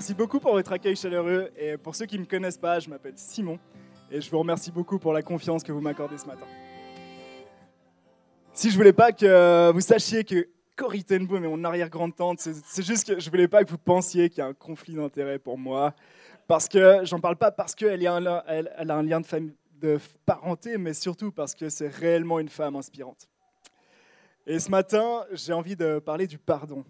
Merci beaucoup pour votre accueil chaleureux et pour ceux qui ne me connaissent pas, je m'appelle Simon et je vous remercie beaucoup pour la confiance que vous m'accordez ce matin. Si je voulais pas que vous sachiez que Corrie Tenboom est mon arrière-grande-tante, c'est juste que je voulais pas que vous pensiez qu'il y a un conflit d'intérêt pour moi, parce que j'en parle pas parce qu'elle a, un lien de parenté, mais surtout parce que c'est réellement une femme inspirante. Et ce matin, j'ai envie de parler du pardon.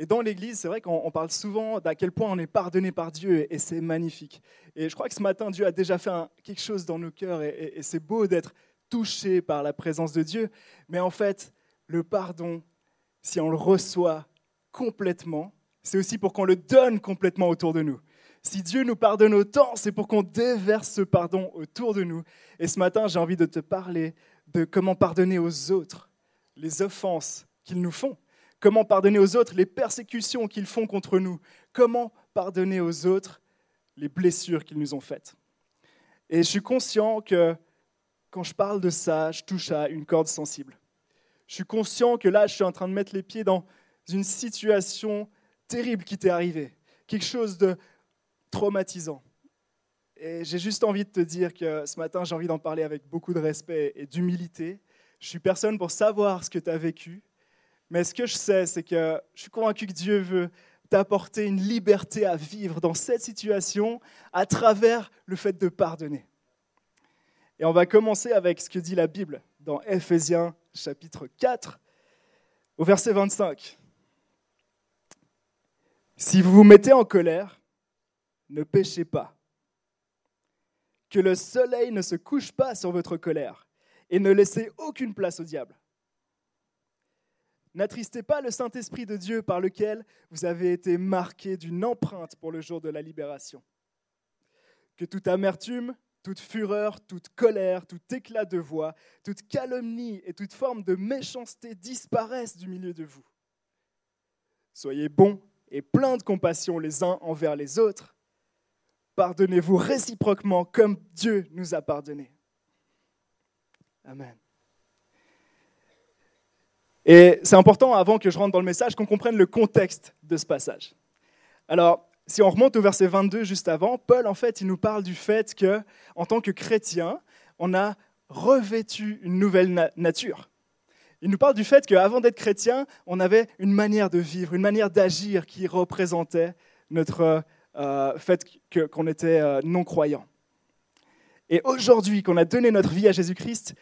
Et dans l'Église, c'est vrai qu'on parle souvent d'à quel point on est pardonné par Dieu, et c'est magnifique. Et je crois que ce matin, Dieu a déjà fait quelque chose dans nos cœurs, et, et c'est beau d'être touché par la présence de Dieu. Mais en fait, le pardon, si on le reçoit complètement, c'est aussi pour qu'on le donne complètement autour de nous. Si Dieu nous pardonne autant, c'est pour qu'on déverse ce pardon autour de nous. Et ce matin, j'ai envie de te parler de comment pardonner aux autres les offenses qu'ils nous font Comment pardonner aux autres les persécutions qu'ils font contre nous? Comment pardonner aux autres les blessures qu'ils nous ont faites? Et je suis conscient que quand je parle de ça, je touche à une corde sensible. Je suis conscient que là, je suis en train de mettre les pieds dans une situation terrible qui t'est arrivée, quelque chose de traumatisant. Et j'ai juste envie de te dire que ce matin, j'ai envie d'en parler avec beaucoup de respect et d'humilité. Je suis personne pour savoir ce que tu as vécu, mais ce que je sais, c'est que je suis convaincu que Dieu veut t'apporter une liberté à vivre dans cette situation à travers le fait de pardonner. Et on va commencer avec ce que dit la Bible dans Ephésiens chapitre 4 au verset 25. Si vous vous mettez en colère, ne péchez pas. Que le soleil ne se couche pas sur votre colère et ne laissez aucune place au diable. N'attristez pas le Saint-Esprit de Dieu par lequel vous avez été marqué d'une empreinte pour le jour de la libération. Que toute amertume, toute fureur, toute colère, tout éclat de voix, toute calomnie et toute forme de méchanceté disparaissent du milieu de vous. Soyez bons et pleins de compassion les uns envers les autres. Pardonnez-vous réciproquement comme Dieu nous a pardonnés. Amen. Et c'est important, avant que je rentre dans le message, qu'on comprenne le contexte de ce passage. Alors, si on remonte au verset 22 juste avant, Paul, en fait, il nous parle du fait que, en tant que chrétien, on a revêtu une nouvelle nature. Il nous parle du fait qu'avant d'être chrétien, on avait une manière de vivre, une manière d'agir qui représentait notre euh, fait qu'on était euh, non-croyant. Et aujourd'hui, qu'on a donné notre vie à Jésus-Christ,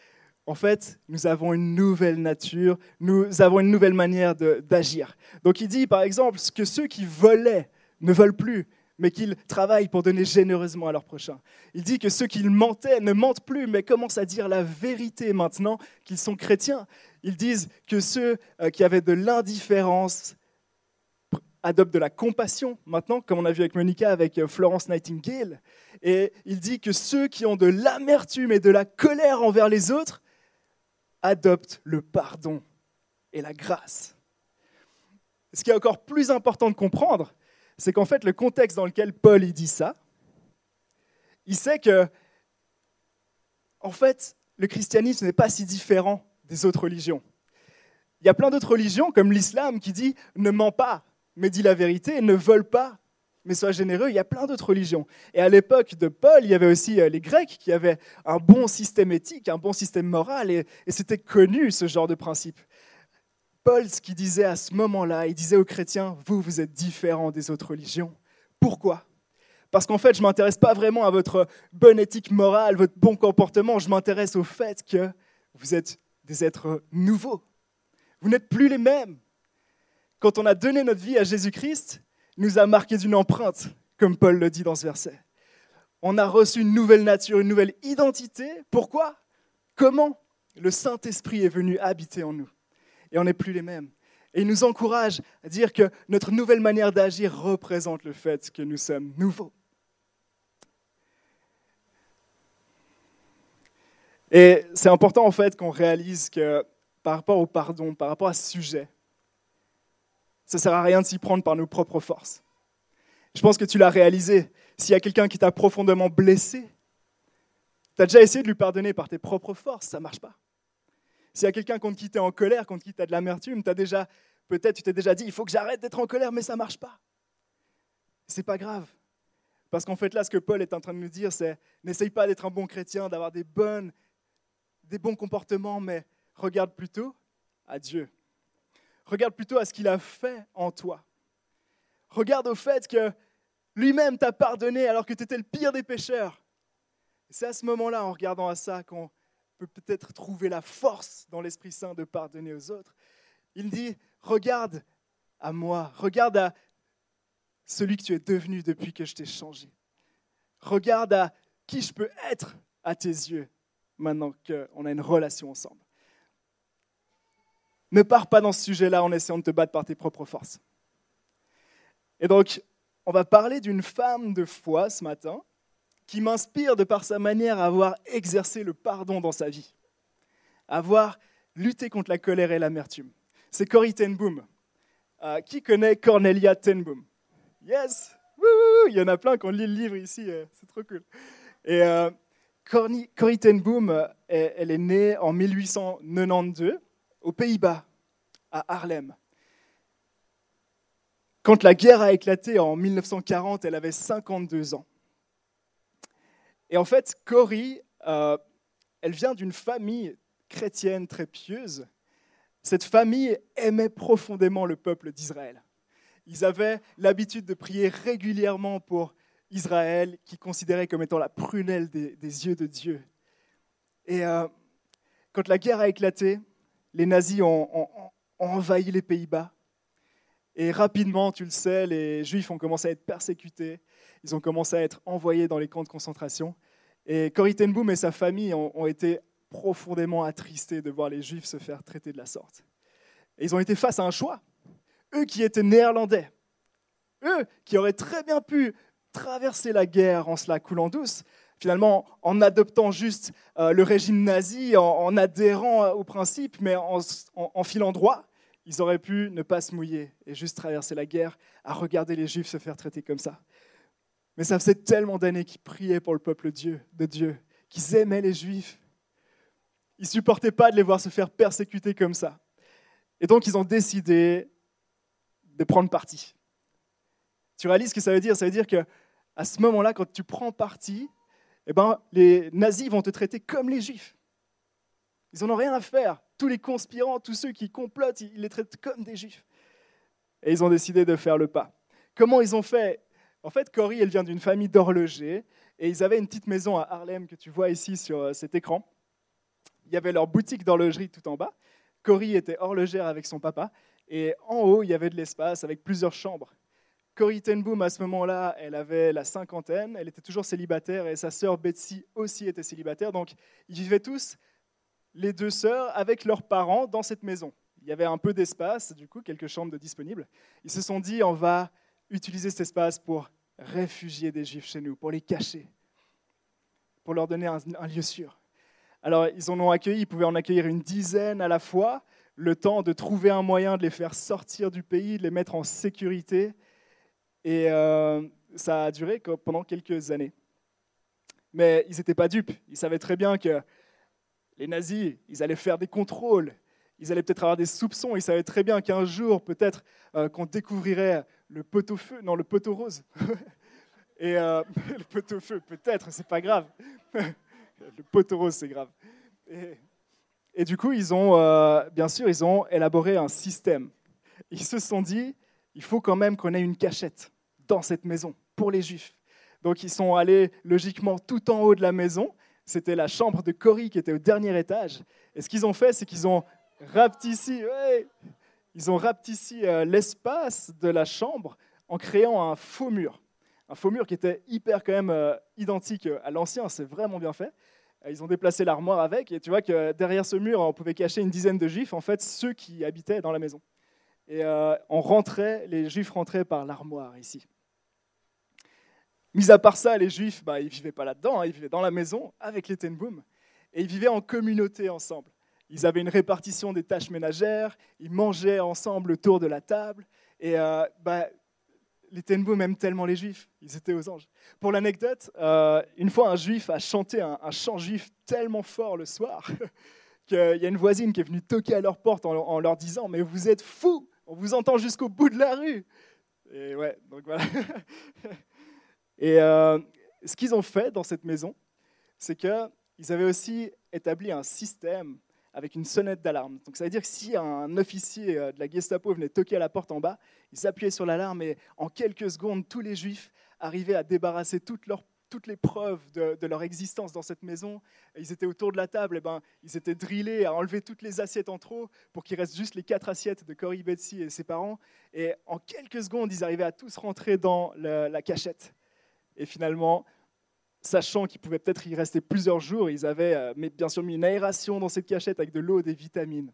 en fait, nous avons une nouvelle nature, nous avons une nouvelle manière d'agir. Donc il dit, par exemple, que ceux qui volaient ne veulent plus, mais qu'ils travaillent pour donner généreusement à leur prochain. Il dit que ceux qui mentaient ne mentent plus, mais commencent à dire la vérité maintenant qu'ils sont chrétiens. Ils disent que ceux euh, qui avaient de l'indifférence adoptent de la compassion maintenant, comme on a vu avec Monica, avec euh, Florence Nightingale. Et il dit que ceux qui ont de l'amertume et de la colère envers les autres adopte le pardon et la grâce. Ce qui est encore plus important de comprendre, c'est qu'en fait, le contexte dans lequel Paul dit ça, il sait que, en fait, le christianisme n'est pas si différent des autres religions. Il y a plein d'autres religions, comme l'islam, qui dit ne mens pas, mais dis la vérité, ne vole pas, mais sois généreux. Il y a plein d'autres religions. Et à l'époque de Paul, il y avait aussi euh, les Grecs qui avaient un bon système éthique, un bon système moral, et, c'était connu ce genre de principe. Paul, ce qu'il disait à ce moment-là, il disait aux chrétiens, vous, vous êtes différents des autres religions. Pourquoi? Parce qu'en fait, je ne m'intéresse pas vraiment à votre bonne éthique morale, votre bon comportement, je m'intéresse au fait que vous êtes des êtres nouveaux. Vous n'êtes plus les mêmes. Quand on a donné notre vie à Jésus-Christ, nous a marqué d'une empreinte, comme Paul le dit dans ce verset. On a reçu une nouvelle nature, une nouvelle identité. Pourquoi? Comment Le Saint-Esprit est venu habiter en nous. Et on n'est plus les mêmes. Et il nous encourage à dire que notre nouvelle manière d'agir représente le fait que nous sommes nouveaux. Et c'est important en fait qu'on réalise que par rapport au pardon, par rapport à ce sujet, ça ne sert à rien de s'y prendre par nos propres forces. Je pense que tu l'as réalisé. S'il y a quelqu'un qui t'a profondément blessé, tu as déjà essayé de lui pardonner par tes propres forces, ça ne marche pas. S'il y a quelqu'un contre qui tu es en colère, contre qui tu as de l'amertume, déjà, peut-être tu t'es déjà dit, il faut que j'arrête d'être en colère, mais ça ne marche pas. C'est pas grave. Parce qu'en fait, là, ce que Paul est en train de nous dire, c'est n'essaye pas d'être un bon chrétien, d'avoir des, bonnes, des bons comportements, mais regarde plutôt à Dieu. Regarde plutôt à ce qu'il a fait en toi. Regarde au fait que lui-même t'a pardonné alors que tu étais le pire des pécheurs. C'est à ce moment-là, en regardant à ça, qu'on peut peut-être trouver la force dans l'Esprit Saint de pardonner aux autres. Il dit, regarde à moi, regarde à celui que tu es devenu depuis que je t'ai changé. Regarde à qui je peux être à tes yeux maintenant qu'on a une relation ensemble. Ne pars pas dans ce sujet-là en essayant de te battre par tes propres forces. Et donc, on va parler d'une femme de foi ce matin qui m'inspire de par sa manière à avoir exercé le pardon dans sa vie, à avoir lutté contre la colère et l'amertume. C'est Corrie ten Boom. Euh, qui connaît Cornelia ten Boom Yes Il y en a plein qui ont lu le livre ici, euh, c'est trop cool. Et euh, Corrie ten Boom, elle est née en 1892 aux Pays-Bas, à Haarlem. Quand la guerre a éclaté en 1940, elle avait 52 ans. Et en fait, Corrie, euh, elle vient d'une famille chrétienne très pieuse. Cette famille aimait profondément le peuple d'Israël. Ils avaient l'habitude de prier régulièrement pour Israël, qui considérait comme étant la prunelle des, yeux de Dieu. Et euh, quand la guerre a éclaté, les nazis ont envahi les Pays-Bas. Et rapidement, tu le sais, les Juifs ont commencé à être persécutés, ils ont commencé à être envoyés dans les camps de concentration. Et Corrie ten Boom et sa famille ont, été profondément attristés de voir les Juifs se faire traiter de la sorte. Ils ont été face à un choix. Eux qui étaient néerlandais, eux qui auraient très bien pu traverser la guerre en se la coulant douce, finalement en adoptant juste euh, le régime nazi, en, adhérant au principe, mais en, en filant droit, ils auraient pu ne pas se mouiller et juste traverser la guerre à regarder les Juifs se faire traiter comme ça. Mais ça faisait tellement d'années qu'ils priaient pour le peuple Dieu, de Dieu, qu'ils aimaient les Juifs. Ils ne supportaient pas de les voir se faire persécuter comme ça. Et donc ils ont décidé de prendre parti. Tu réalises ce que ça veut dire? Ça veut dire que à ce moment-là, quand tu prends parti, eh ben, les nazis vont te traiter comme les juifs. Ils n'en ont rien à faire tous les conspirants, tous ceux qui complotent, ils les traitent comme des juifs. Et ils ont décidé de faire le pas. Comment ils ont fait? En fait, Cory, elle vient d'une famille d'horlogers, et ils avaient une petite maison à Harlem que tu vois ici sur euh, cet écran. Il y avait leur boutique d'horlogerie tout en bas. Cory était horlogère avec son papa, et en haut, il y avait de l'espace avec plusieurs chambres. Cory Tenboom, à ce moment-là, elle avait la cinquantaine, elle était toujours célibataire, et sa sœur Betsy aussi était célibataire, donc ils vivaient tous les deux sœurs avec leurs parents dans cette maison. Il y avait un peu d'espace, du coup, quelques chambres de disponibles. Ils se sont dit, on va utiliser cet espace pour réfugier des juifs chez nous, pour les cacher, pour leur donner un, lieu sûr. Alors, ils en ont accueilli, ils pouvaient en accueillir une dizaine à la fois, le temps de trouver un moyen de les faire sortir du pays, de les mettre en sécurité. Et euh, ça a duré pendant quelques années. Mais ils n'étaient pas dupes. Ils savaient très bien que les nazis, ils allaient faire des contrôles, ils allaient peut-être avoir des soupçons, ils savaient très bien qu'un jour, peut-être, euh, qu'on découvrirait le pot-au-feu, non, le poteau rose. Et euh, le pot-au-feu, peut-être, c'est pas grave. le poteau rose, c'est grave. Et, du coup, ils ont, euh, bien sûr, ils ont élaboré un système. Ils se sont dit, il faut quand même qu'on ait une cachette dans cette maison pour les juifs. Donc ils sont allés logiquement tout en haut de la maison c'était la chambre de Cory qui était au dernier étage. Et ce qu'ils ont fait, c'est qu'ils ont rapetissé, ils ont euh, l'espace de la chambre en créant un faux mur. Un faux mur qui était hyper quand même euh, identique à l'ancien, c'est vraiment bien fait. Euh, ils ont déplacé l'armoire avec, et tu vois que derrière ce mur, on pouvait cacher une dizaine de juifs, en fait, ceux qui habitaient dans la maison. Et on rentrait, les juifs rentraient par l'armoire ici. Mis à part ça, les Juifs, bah, ils vivaient pas là-dedans, hein. ils vivaient dans la maison avec les Tenboum, et ils vivaient en communauté ensemble. Ils avaient une répartition des tâches ménagères, ils mangeaient ensemble autour de la table, et euh, bah, les Tenboum aiment tellement les Juifs, ils étaient aux anges. Pour l'anecdote, euh, une fois un Juif a chanté un, chant juif tellement fort le soir qu'il y a une voisine qui est venue toquer à leur porte en, en leur disant « Mais vous êtes fous, on vous entend jusqu'au bout de la rue !» Et ouais, donc voilà. Et euh, ce qu'ils ont fait dans cette maison, c'est qu'ils avaient aussi établi un système avec une sonnette d'alarme. Donc ça veut dire que si un officier euh, de la Gestapo venait toquer à la porte en bas, ils s'appuyaient sur l'alarme et en quelques secondes, tous les juifs arrivaient à débarrasser toutes les preuves de, leur existence dans cette maison. Ils étaient autour de la table, et ben, ils étaient drillés à enlever toutes les assiettes en trop pour qu'il reste juste les quatre assiettes de Cory Betsy et ses parents. Et en quelques secondes, ils arrivaient à tous rentrer dans la cachette. Et finalement, sachant qu'ils pouvaient peut-être y rester plusieurs jours, ils avaient euh, bien sûr mis une aération dans cette cachette avec de l'eau et des vitamines.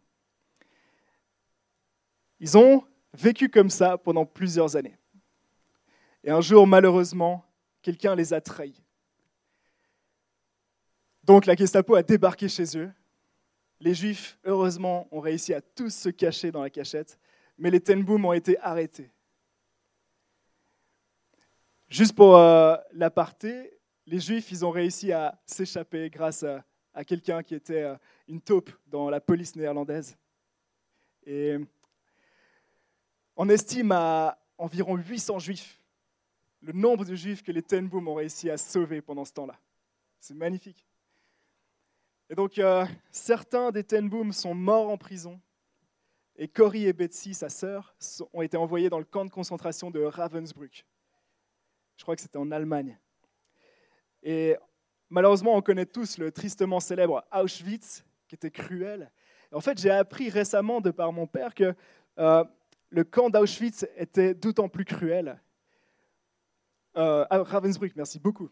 Ils ont vécu comme ça pendant plusieurs années. Et un jour, malheureusement, quelqu'un les a trahis. Donc la Gestapo a débarqué chez eux. Les Juifs, heureusement, ont réussi à tous se cacher dans la cachette, mais les Tenboum ont été arrêtés. Juste pour euh, l'aparté, les Juifs, ont réussi à s'échapper grâce à, quelqu'un qui était euh, une taupe dans la police néerlandaise. On estime à environ 800 Juifs le nombre de Juifs que les Tenboum ont réussi à sauver pendant ce temps-là. C'est magnifique. Et donc, euh, certains des Tenboum sont morts en prison, et Cory et Betsy, sa sœur, ont été envoyés dans le camp de concentration de Ravensbrück. Je crois que c'était en Allemagne. Et malheureusement, on connaît tous le tristement célèbre Auschwitz, qui était cruel. en fait, j'ai appris récemment de par mon père que euh, le camp d'Auschwitz était d'autant plus cruel. Euh, ah, Ravensbrück, merci beaucoup.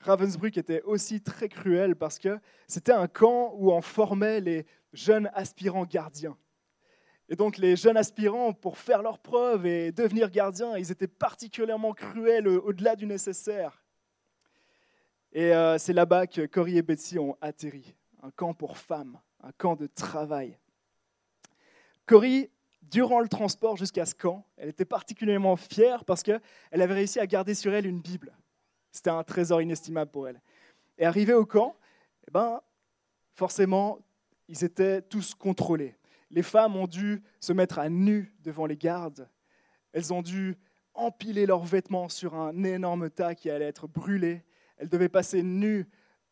Ravensbrück était aussi très cruel parce que c'était un camp où on formait les jeunes aspirants gardiens. Et donc les jeunes aspirants, pour faire leurs preuves et devenir gardiens, ils étaient particulièrement cruels au-delà du nécessaire. Et euh, c'est là-bas que Cory et Betsy ont atterri, un camp pour femmes, un camp de travail. Cory, durant le transport jusqu'à ce camp, elle était particulièrement fière parce qu'elle avait réussi à garder sur elle une Bible. C'était un trésor inestimable pour elle. Et arrivée au camp, eh ben, forcément, ils étaient tous contrôlés. Les femmes ont dû se mettre à nu devant les gardes. Elles ont dû empiler leurs vêtements sur un énorme tas qui allait être brûlé. Elle devait passer nue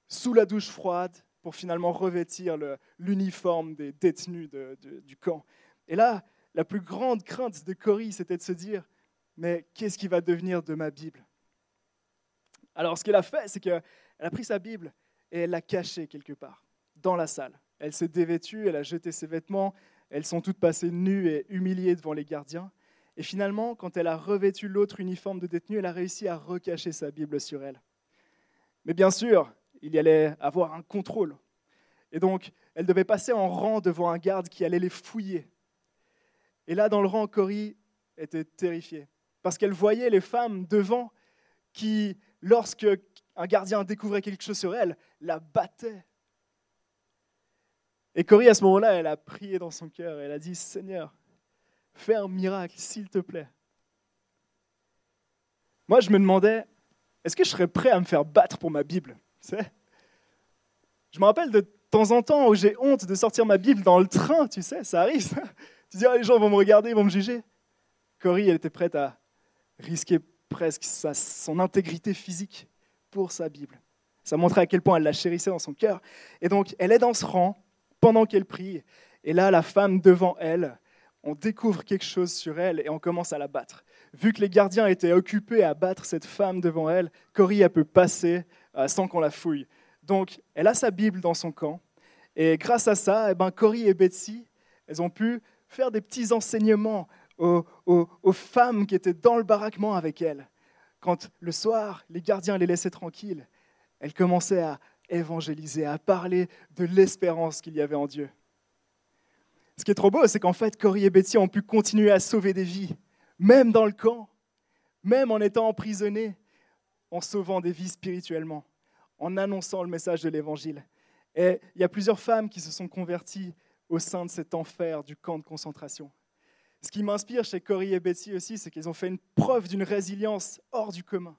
sous la douche froide pour finalement revêtir l'uniforme des détenus du camp. Et là, la plus grande crainte de Cory, c'était de se dire, mais qu'est-ce qui va devenir de ma Bible? Alors ce qu'elle a fait, c'est qu'elle a pris sa Bible et elle l'a cachée quelque part, dans la salle. Elle s'est dévêtue, elle a jeté ses vêtements, elles sont toutes passées nues et humiliées devant les gardiens. Et finalement, quand elle a revêtu l'autre uniforme de détenu, elle a réussi à recacher sa Bible sur elle. Mais bien sûr, il y allait avoir un contrôle. Et donc, elle devait passer en rang devant un garde qui allait les fouiller. Et là, dans le rang, Cory était terrifiée, parce qu'elle voyait les femmes devant qui, lorsque un gardien découvrait quelque chose sur elle, la battaient. Et Cory, à ce moment-là, elle a prié dans son cœur, elle a dit, Seigneur, fais un miracle, s'il te plaît. Moi, je me demandais, est-ce que je serais prêt à me faire battre pour ma Bible Je me rappelle de temps en temps où j'ai honte de sortir ma Bible dans le train, tu sais, ça arrive. Tu dis, ah, les gens vont me regarder, vont me juger. Cory, elle était prête à risquer presque son intégrité physique pour sa Bible. Ça montrait à quel point elle la chérissait dans son cœur. Et donc, elle est dans ce rang pendant qu'elle prie. Et là, la femme devant elle, on découvre quelque chose sur elle et on commence à la battre vu que les gardiens étaient occupés à battre cette femme devant elle, Cory peut passer euh, sans qu'on la fouille. Donc, elle a sa Bible dans son camp, et grâce à ça, eh ben, Cory et Betsy, elles ont pu faire des petits enseignements aux, aux, femmes qui étaient dans le baraquement avec elles. Quand le soir, les gardiens les laissaient tranquilles, elles commençaient à évangéliser, à parler de l'espérance qu'il y avait en Dieu. Ce qui est trop beau, c'est qu'en fait, Cory et Betsy ont pu continuer à sauver des vies même dans le camp, même en étant emprisonnés, en sauvant des vies spirituellement, en annonçant le message de l'Évangile. Et il y a plusieurs femmes qui se sont converties au sein de cet enfer du camp de concentration. Ce qui m'inspire chez Cory et Betsy aussi, c'est qu'elles ont fait une preuve d'une résilience hors du commun.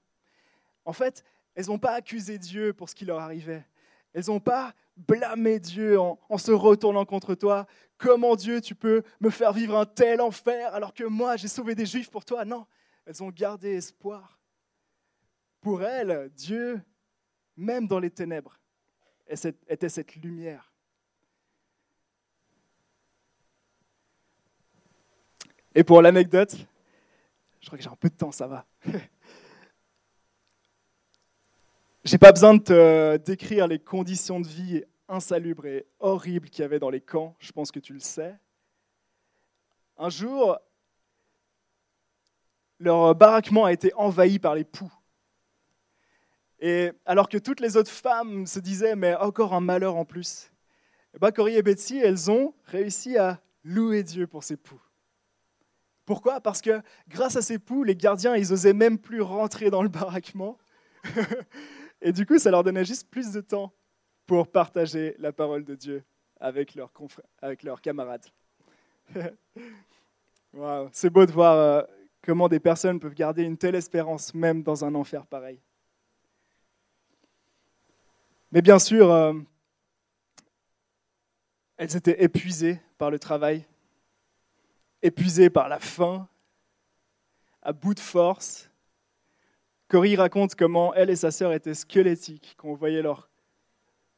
En fait, elles n'ont pas accusé Dieu pour ce qui leur arrivait. Elles n'ont pas blâmé Dieu en, se retournant contre toi. Comment Dieu, tu peux me faire vivre un tel enfer alors que moi, j'ai sauvé des juifs pour toi? Non, elles ont gardé espoir. Pour elles, Dieu, même dans les ténèbres, était cette lumière. Et pour l'anecdote, je crois que j'ai un peu de temps, ça va. J'ai pas besoin de te décrire les conditions de vie insalubres et horribles qu'il y avait dans les camps, je pense que tu le sais. Un jour, leur baraquement a été envahi par les poux. Et alors que toutes les autres femmes se disaient, mais encore un malheur en plus, et Cory et Betsy, elles ont réussi à louer Dieu pour ces poux. Pourquoi? Parce que grâce à ces poux, les gardiens, ils osaient même plus rentrer dans le baraquement. Et du coup, ça leur donnait juste plus de temps pour partager la parole de Dieu avec leurs, avec leurs camarades. C'est beau de voir euh, comment des personnes peuvent garder une telle espérance même dans un enfer pareil. Mais bien sûr, euh, elles étaient épuisées par le travail, épuisées par la faim, à bout de force. Cory raconte comment elle et sa sœur étaient squelettiques, qu'on voyait leur,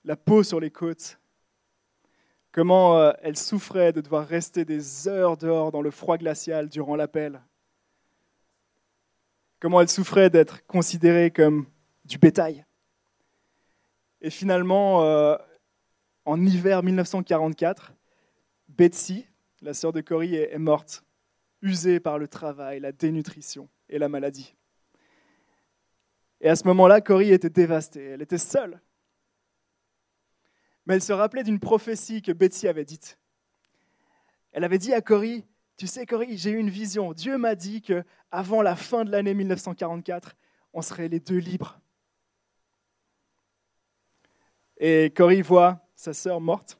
la peau sur les côtes, comment euh, elles souffraient de devoir rester des heures dehors dans le froid glacial durant l'appel, comment elles souffraient d'être considérées comme du bétail. Et finalement, euh, en hiver 1944, Betsy, la sœur de Cory, est morte, usée par le travail, la dénutrition et la maladie. Et à ce moment-là, Cory était dévastée, elle était seule. Mais elle se rappelait d'une prophétie que Betsy avait dite. Elle avait dit à Cory, tu sais Cory, j'ai eu une vision. Dieu m'a dit que avant la fin de l'année 1944, on serait les deux libres. Et Cory voit sa sœur morte.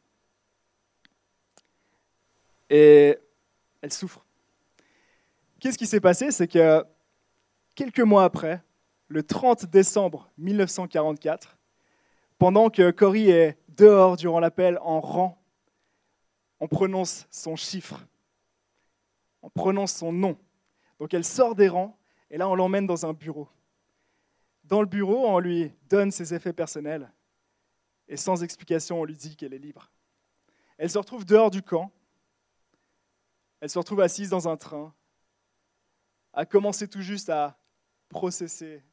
Et elle souffre. Qu'est-ce qui s'est passé? C'est que quelques mois après, le 30 décembre 1944, pendant que Cory est dehors durant l'appel en rang, on prononce son chiffre, on prononce son nom. Donc elle sort des rangs et là on l'emmène dans un bureau. Dans le bureau, on lui donne ses effets personnels et sans explication, on lui dit qu'elle est libre. Elle se retrouve dehors du camp, elle se retrouve assise dans un train, a commencé tout juste à processer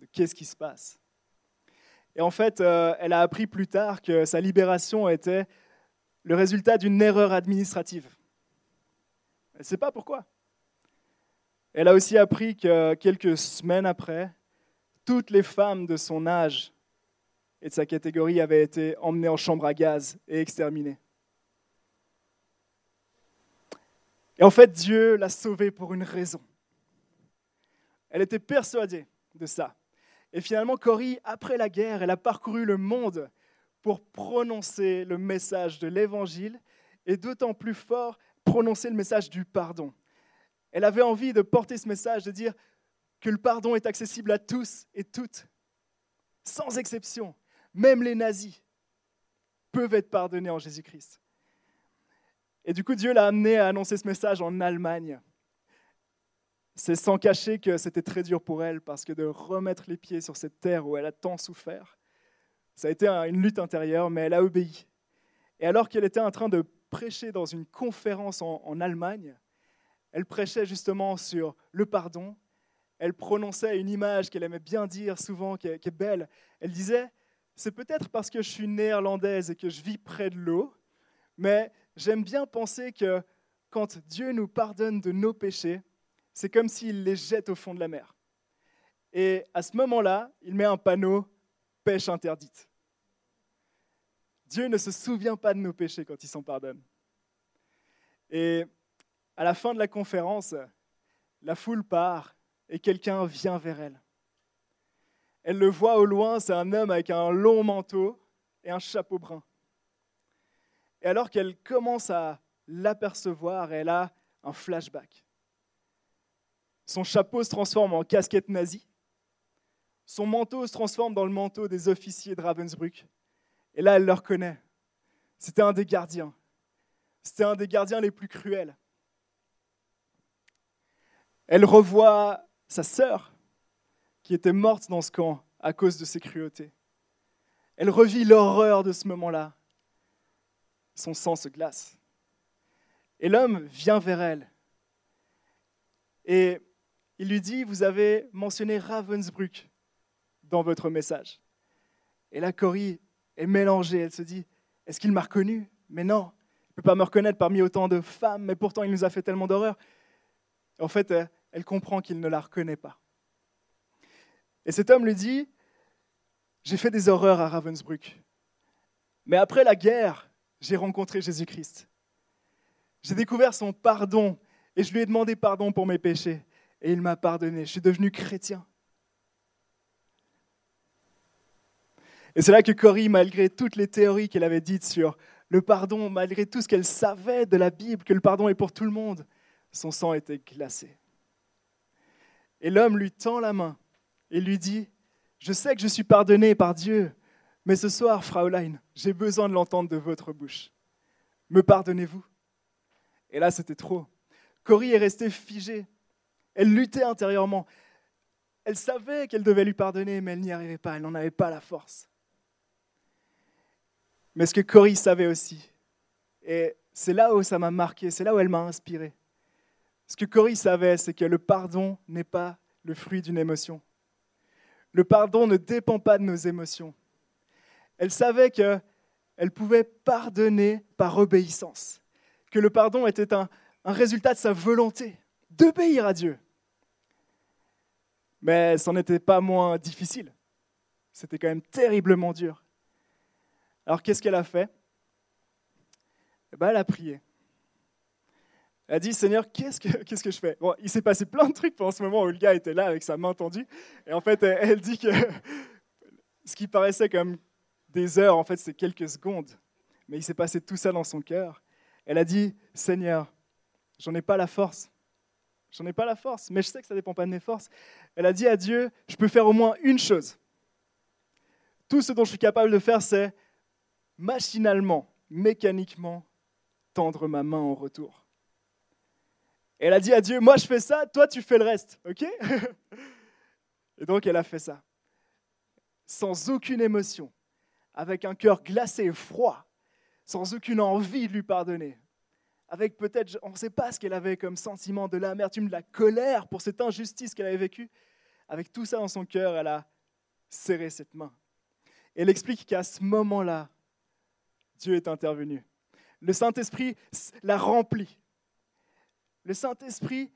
de qu'est-ce qui se passe. Et en fait, euh, elle a appris plus tard que sa libération était le résultat d'une erreur administrative. Elle ne sait pas pourquoi. Elle a aussi appris que quelques semaines après, toutes les femmes de son âge et de sa catégorie avaient été emmenées en chambre à gaz et exterminées. Et en fait, Dieu l'a sauvée pour une raison. Elle était persuadée de ça. Et finalement, Cory, après la guerre, elle a parcouru le monde pour prononcer le message de l'Évangile et d'autant plus fort prononcer le message du pardon. Elle avait envie de porter ce message, de dire que le pardon est accessible à tous et toutes, sans exception. Même les nazis peuvent être pardonnés en Jésus-Christ. Et du coup, Dieu l'a amené à annoncer ce message en Allemagne. C'est sans cacher que c'était très dur pour elle parce que de remettre les pieds sur cette terre où elle a tant souffert, ça a été une lutte intérieure, mais elle a obéi. Et alors qu'elle était en train de prêcher dans une conférence en, Allemagne, elle prêchait justement sur le pardon. Elle prononçait une image qu'elle aimait bien dire souvent, qui est belle. Elle disait, c'est peut-être parce que je suis néerlandaise et que je vis près de l'eau, mais j'aime bien penser que quand Dieu nous pardonne de nos péchés, c'est comme s'il les jette au fond de la mer. Et à ce moment-là, il met un panneau pêche interdite. Dieu ne se souvient pas de nos péchés quand il s'en pardonne. Et à la fin de la conférence, la foule part et quelqu'un vient vers elle. Elle le voit au loin, c'est un homme avec un long manteau et un chapeau brun. Et alors qu'elle commence à l'apercevoir, elle a un flashback. Son chapeau se transforme en casquette nazie. Son manteau se transforme dans le manteau des officiers de Ravensbrück. Et là, elle le reconnaît. C'était un des gardiens. C'était un des gardiens les plus cruels. Elle revoit sa sœur, qui était morte dans ce camp à cause de ses cruautés. Elle revit l'horreur de ce moment-là. Son sang se glace. Et l'homme vient vers elle. Et il lui dit, vous avez mentionné Ravensbrück dans votre message. Et là, Cory est mélangée. Elle se dit, est-ce qu'il m'a reconnu? Mais non, il ne peut pas me reconnaître parmi autant de femmes, mais pourtant il nous a fait tellement d'horreur. En fait, elle comprend qu'il ne la reconnaît pas. Et cet homme lui dit, j'ai fait des horreurs à Ravensbrück, mais après la guerre, j'ai rencontré Jésus-Christ. J'ai découvert son pardon et je lui ai demandé pardon pour mes péchés et il m'a pardonné. Je suis devenu chrétien. Et c'est là que Cory, malgré toutes les théories qu'elle avait dites sur le pardon, malgré tout ce qu'elle savait de la Bible, que le pardon est pour tout le monde, son sang était glacé. Et l'homme lui tend la main et lui dit, je sais que je suis pardonné par Dieu, mais ce soir, Fraulein, j'ai besoin de l'entendre de votre bouche. Me pardonnez-vous? Et là, c'était trop. Cory est restée figée. Elle luttait intérieurement. Elle savait qu'elle devait lui pardonner, mais elle n'y arrivait pas. Elle n'en avait pas la force. Mais ce que Cory savait aussi, et c'est là où ça m'a marqué, c'est là où elle m'a inspiré. Ce que Cory savait, c'est que le pardon n'est pas le fruit d'une émotion. Le pardon ne dépend pas de nos émotions. Elle savait qu'elle pouvait pardonner par obéissance, que le pardon était un, un résultat de sa volonté d'obéir à Dieu. Mais ce n'en était pas moins difficile. C'était quand même terriblement dur. Alors qu'est-ce qu'elle a fait? Eh ben, Elle a prié. Elle a dit, Seigneur, qu'est-ce que, je fais? Bon, Il s'est passé plein de trucs pendant ce moment où le gars était là avec sa main tendue. Et en fait, elle, dit que ce qui paraissait comme des heures, en fait, c'est quelques secondes. Mais il s'est passé tout ça dans son cœur. Elle a dit, Seigneur, j'en ai pas la force. J'en ai pas la force, mais je sais que ça dépend pas de mes forces. Elle a dit à Dieu, je peux faire au moins une chose. Tout ce dont je suis capable de faire, c'est machinalement, mécaniquement, tendre ma main en retour. Elle a dit à Dieu, moi je fais ça, toi tu fais le reste, ok? Et donc elle a fait ça, sans aucune émotion, avec un cœur glacé et froid, sans aucune envie de lui pardonner, avec peut-être, on ne sait pas ce qu'elle avait comme sentiment de l'amertume, de la colère pour cette injustice qu'elle avait vécue. Avec tout ça dans son cœur, elle a serré cette main. elle explique qu'à ce moment-là, Dieu est intervenu. Le Saint-Esprit l'a rempli. Le Saint-Esprit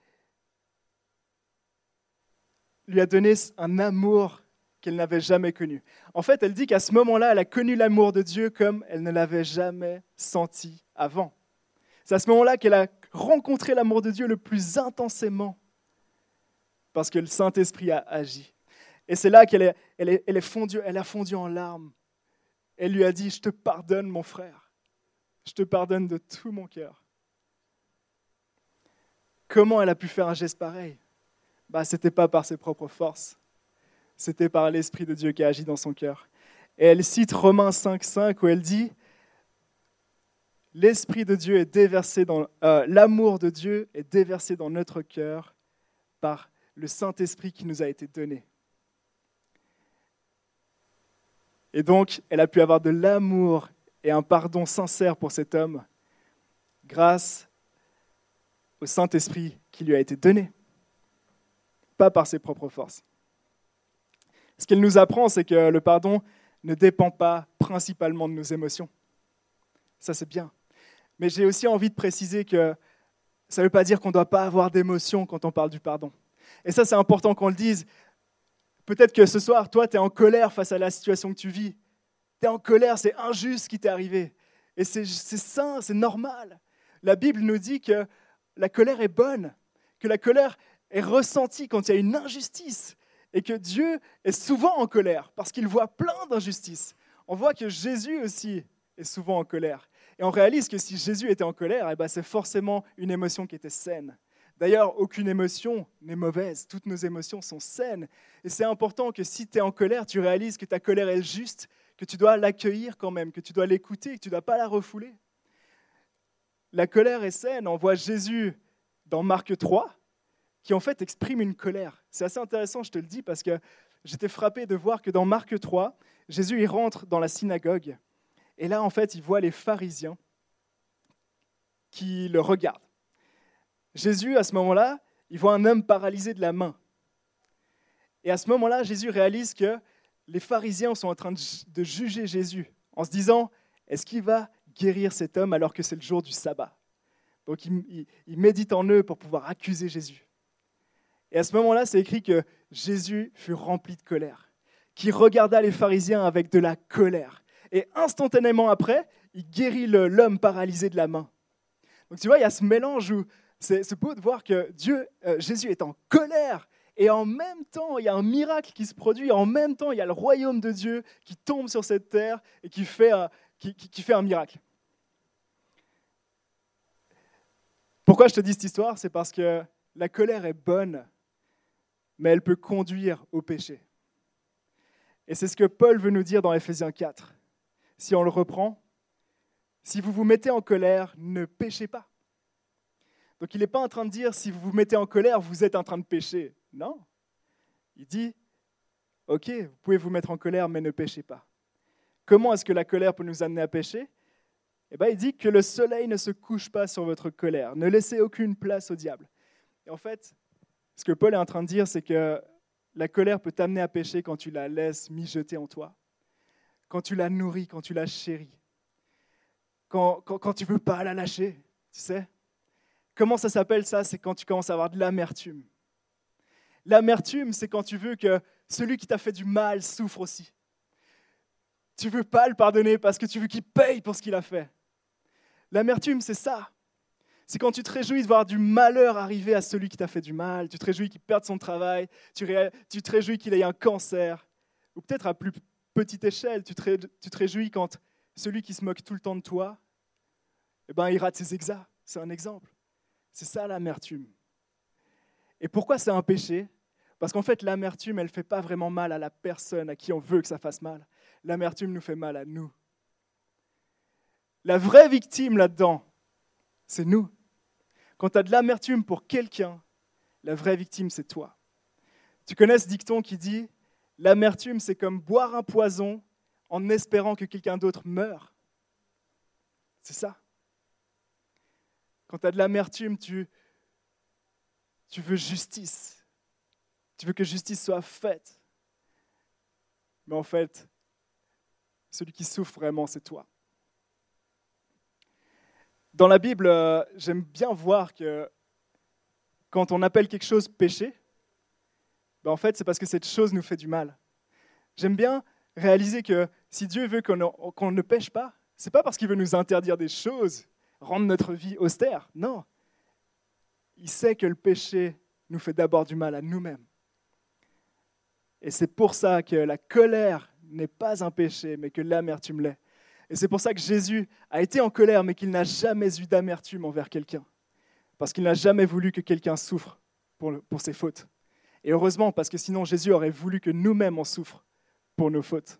lui a donné un amour qu'elle n'avait jamais connu. En fait, elle dit qu'à ce moment-là, elle a connu l'amour de Dieu comme elle ne l'avait jamais senti avant. C'est à ce moment-là qu'elle a rencontré l'amour de Dieu le plus intensément, parce que le Saint-Esprit a agi. Et c'est là qu'elle est, elle est, elle est fondue, elle a fondu en larmes. Elle lui a dit, je te pardonne mon frère, je te pardonne de tout mon cœur. Comment elle a pu faire un geste pareil? Bah, Ce n'était pas par ses propres forces, c'était par l'Esprit de Dieu qui a agi dans son cœur. Et elle cite Romains 5.5 où elle dit, l'Esprit de Dieu est déversé dans euh, l'amour de Dieu est déversé dans notre cœur par le Saint-Esprit qui nous a été donné. Et donc, elle a pu avoir de l'amour et un pardon sincère pour cet homme grâce au Saint-Esprit qui lui a été donné, pas par ses propres forces. Ce qu'elle nous apprend, c'est que le pardon ne dépend pas principalement de nos émotions. Ça, c'est bien. Mais j'ai aussi envie de préciser que ça ne veut pas dire qu'on ne doit pas avoir d'émotion quand on parle du pardon. Et ça, c'est important qu'on le dise. Peut-être que ce soir, toi, tu es en colère face à la situation que tu vis. Tu es en colère, c'est injuste ce qui t'est arrivé. Et c'est sain, c'est normal. La Bible nous dit que la colère est bonne, que la colère est ressentie quand il y a une injustice, et que Dieu est souvent en colère parce qu'il voit plein d'injustices. On voit que Jésus aussi est souvent en colère. Et on réalise que si Jésus était en colère, eh ben c'est forcément une émotion qui était saine. D'ailleurs, aucune émotion n'est mauvaise, toutes nos émotions sont saines. Et c'est important que si tu es en colère, tu réalises que ta colère est juste, que tu dois l'accueillir quand même, que tu dois l'écouter, que tu ne dois pas la refouler. La colère est saine. On voit Jésus dans Marc 3 qui en fait exprime une colère. C'est assez intéressant, je te le dis, parce que j'étais frappé de voir que dans Marc 3, Jésus il rentre dans la synagogue, et là en fait il voit les pharisiens qui le regardent. Jésus, à ce moment-là, il voit un homme paralysé de la main. Et à ce moment-là, Jésus réalise que les pharisiens sont en train de juger Jésus en se disant, est-ce qu'il va guérir cet homme alors que c'est le jour du sabbat? Donc il, médite en eux pour pouvoir accuser Jésus. Et à ce moment-là, c'est écrit que Jésus fut rempli de colère, qui regarda les pharisiens avec de la colère. Et instantanément après, il guérit l'homme paralysé de la main. Donc tu vois, il y a ce mélange où c'est beau de voir que Dieu, euh, Jésus est en colère et en même temps, il y a un miracle qui se produit. En même temps, il y a le royaume de Dieu qui tombe sur cette terre et qui fait, qui fait un miracle. Pourquoi je te dis cette histoire? C'est parce que la colère est bonne, mais elle peut conduire au péché. Et c'est ce que Paul veut nous dire dans Ephésiens 4. Si on le reprend, si vous vous mettez en colère, ne péchez pas. Donc il n'est pas en train de dire si vous vous mettez en colère, vous êtes en train de pécher. Non. Il dit, ok, vous pouvez vous mettre en colère, mais ne péchez pas. Comment est-ce que la colère peut nous amener à pécher? Eh bien, il dit que le soleil ne se couche pas sur votre colère. Ne laissez aucune place au diable. Et en fait, ce que Paul est en train de dire, c'est que la colère peut t'amener à pécher quand tu la laisses mijoter en toi, quand tu la nourris, quand tu la chéris, quand, quand, tu ne veux pas la lâcher, tu sais Comment ça s'appelle ça? C'est quand tu commences à avoir de l'amertume. L'amertume, c'est quand tu veux que celui qui t'a fait du mal souffre aussi. Tu veux pas le pardonner parce que tu veux qu'il paye pour ce qu'il a fait. L'amertume, c'est ça. C'est quand tu te réjouis de voir du malheur arriver à celui qui t'a fait du mal. Tu te réjouis qu'il perde son travail. Tu, te réjouis qu'il ait un cancer. Ou peut-être à plus petite échelle, tu te, réjouis quand celui qui se moque tout le temps de toi, eh ben, il rate ses exas. C'est un exemple. C'est ça l'amertume. Et pourquoi c'est un péché? Parce qu'en fait, l'amertume, elle ne fait pas vraiment mal à la personne à qui on veut que ça fasse mal. L'amertume nous fait mal à nous. La vraie victime là-dedans, c'est nous. Quand tu as de l'amertume pour quelqu'un, la vraie victime, c'est toi. Tu connais ce dicton qui dit L'amertume, c'est comme boire un poison en espérant que quelqu'un d'autre meure. C'est ça. Quand tu as de l'amertume, tu, tu veux justice. Tu veux que justice soit faite. Mais en fait, celui qui souffre vraiment, c'est toi. Dans la Bible, euh, j'aime bien voir que quand on appelle quelque chose péché, ben en fait, c'est parce que cette chose nous fait du mal. J'aime bien réaliser que si Dieu veut qu'on ne pêche pas, c'est pas parce qu'il veut nous interdire des choses rendre notre vie austère. Non. Il sait que le péché nous fait d'abord du mal à nous-mêmes. Et c'est pour ça que la colère n'est pas un péché, mais que l'amertume l'est. Et c'est pour ça que Jésus a été en colère, mais qu'il n'a jamais eu d'amertume envers quelqu'un. Parce qu'il n'a jamais voulu que quelqu'un souffre pour, pour ses fautes. Et heureusement, parce que sinon Jésus aurait voulu que nous-mêmes en souffrent pour nos fautes.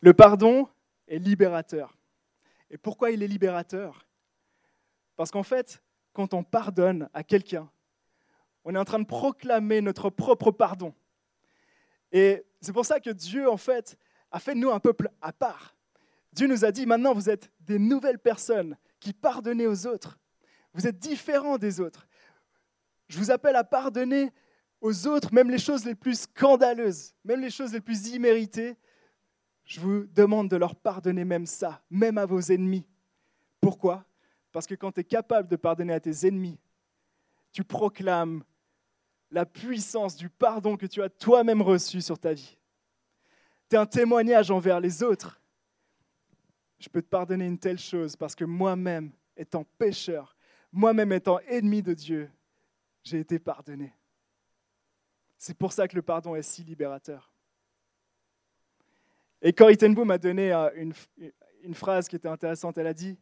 Le pardon est libérateur. Et pourquoi il est libérateur? Parce qu'en fait, quand on pardonne à quelqu'un, on est en train de proclamer notre propre pardon. Et c'est pour ça que Dieu, en fait, a fait de nous un peuple à part. Dieu nous a dit, maintenant, vous êtes des nouvelles personnes qui pardonnez aux autres. Vous êtes différents des autres. Je vous appelle à pardonner aux autres, même les choses les plus scandaleuses, même les choses les plus imméritées, je vous demande de leur pardonner même ça, même à vos ennemis. Pourquoi? Parce que quand tu es capable de pardonner à tes ennemis, tu proclames la puissance du pardon que tu as toi-même reçu sur ta vie. Tu es un témoignage envers les autres. Je peux te pardonner une telle chose parce que moi-même, étant pécheur, moi-même étant ennemi de Dieu, j'ai été pardonné. C'est pour ça que le pardon est si libérateur. Et Corrie ten Boom donné euh, une, une phrase qui était intéressante. Elle a dit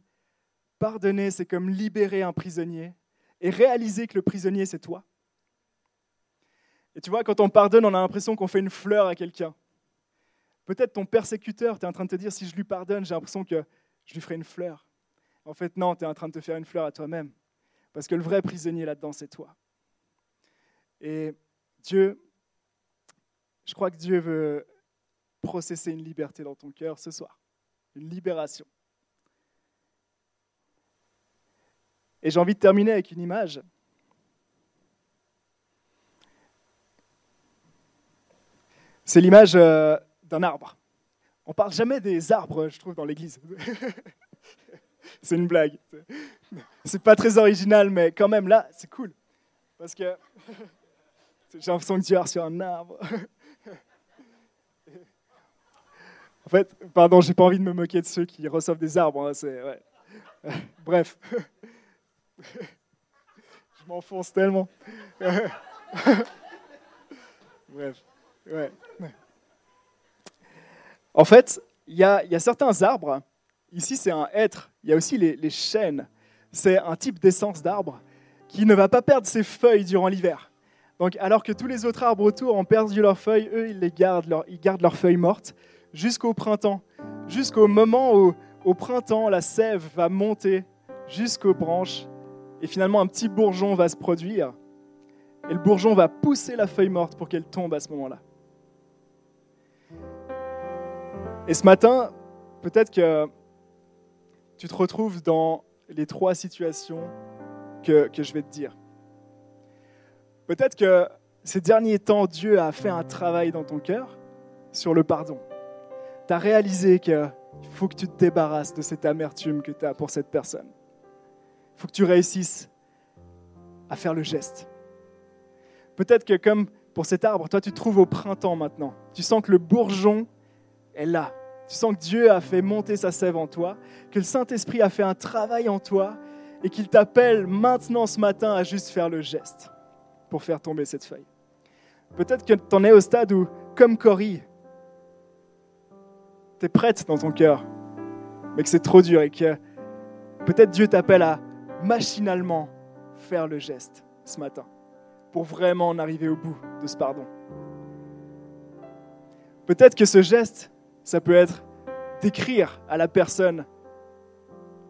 Pardonner, c'est comme libérer un prisonnier et réaliser que le prisonnier, c'est toi. Et tu vois, quand on pardonne, on a l'impression qu'on fait une fleur à quelqu'un. Peut-être ton persécuteur, tu es en train de te dire, si je lui pardonne, j'ai l'impression que je lui ferai une fleur. En fait, non, tu es en train de te faire une fleur à toi-même. Parce que le vrai prisonnier là-dedans, c'est toi. Et Dieu, je crois que Dieu veut processer une liberté dans ton cœur ce soir, une libération. Et j'ai envie de terminer avec une image. C'est l'image euh, d'un arbre. On parle jamais des arbres, je trouve, dans l'Église. c'est une blague. C'est pas très original, mais quand même là, c'est cool. Parce que j'ai l'impression que Dieu a sur un arbre. En fait, pardon, j'ai pas envie de me moquer de ceux qui reçoivent des arbres. Hein. Bref. Je m'enfonce tellement. Bref. Ouais. En fait, il y, a, certains arbres. Ici, c'est un hêtre. Il y a aussi les chênes. C'est un type d'essence d'arbre qui ne va pas perdre ses feuilles durant l'hiver. Donc, alors que tous les autres arbres autour ont perdu leurs feuilles, eux, ils, les gardent, ils gardent leurs feuilles mortes jusqu'au printemps, jusqu'au moment où, au printemps, la sève va monter jusqu'aux branches et finalement un petit bourgeon va se produire. Et le bourgeon va pousser la feuille morte pour qu'elle tombe à ce moment-là. Et ce matin, peut-être que tu te retrouves dans les trois situations que je vais te dire. Peut-être que ces derniers temps, Dieu a fait un travail dans ton cœur sur le pardon. Tu as réalisé qu'il faut que tu te débarrasses de cette amertume que tu as pour cette personne. Il faut que tu réussisses à faire le geste. Peut-être que comme pour cet arbre, toi tu trouves au printemps maintenant. Tu sens que le bourgeon est là. Tu sens que Dieu a fait monter sa sève en toi, que le Saint-Esprit a fait un travail en toi et qu'il t'appelle maintenant ce matin à juste faire le geste pour faire tomber cette feuille. Peut-être que tu en es au stade où, comme Cory, tu es prête dans ton cœur, mais que c'est trop dur et que peut-être Dieu t'appelle à machinalement faire le geste ce matin pour vraiment en arriver au bout de ce pardon. Peut-être que ce geste, ça peut être d'écrire à la personne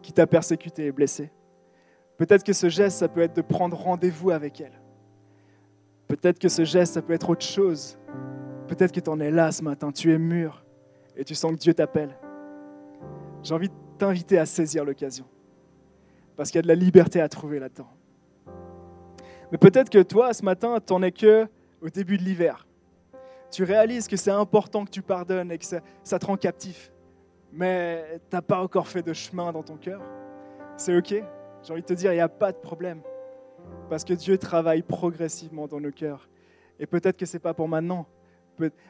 qui t'a persécuté et blessé. Peut-être que ce geste, ça peut être de prendre rendez-vous avec elle. Peut-être que ce geste, ça peut être autre chose. Peut-être que tu en es là ce matin, tu es mûr et tu sens que Dieu t'appelle. J'ai envie de t'inviter à saisir l'occasion. Parce qu'il y a de la liberté à trouver là-dedans. Mais peut-être que toi, ce matin, tu n'en es que au début de l'hiver. Tu réalises que c'est important que tu pardonnes et que ça, ça te rend captif. Mais tu n'as pas encore fait de chemin dans ton cœur. C'est OK. J'ai envie de te dire, il n'y a pas de problème. Parce que Dieu travaille progressivement dans nos cœurs. Et peut-être que ce n'est pas pour maintenant.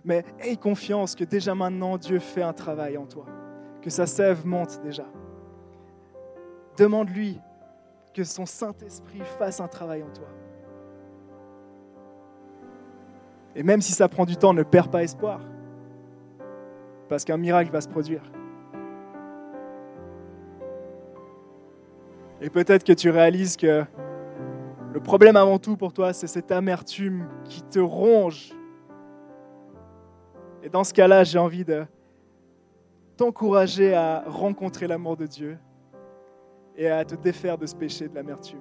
Mais aie confiance que déjà maintenant, Dieu fait un travail en toi. Que sa sève monte déjà. Demande-lui que son Saint-Esprit fasse un travail en toi. Et même si ça prend du temps, ne perds pas espoir. Parce qu'un miracle va se produire. Et peut-être que tu réalises que le problème avant tout pour toi, c'est cette amertume qui te ronge. Et dans ce cas-là, j'ai envie de t'encourager à rencontrer l'amour de Dieu et à te défaire de ce péché de l'amertume.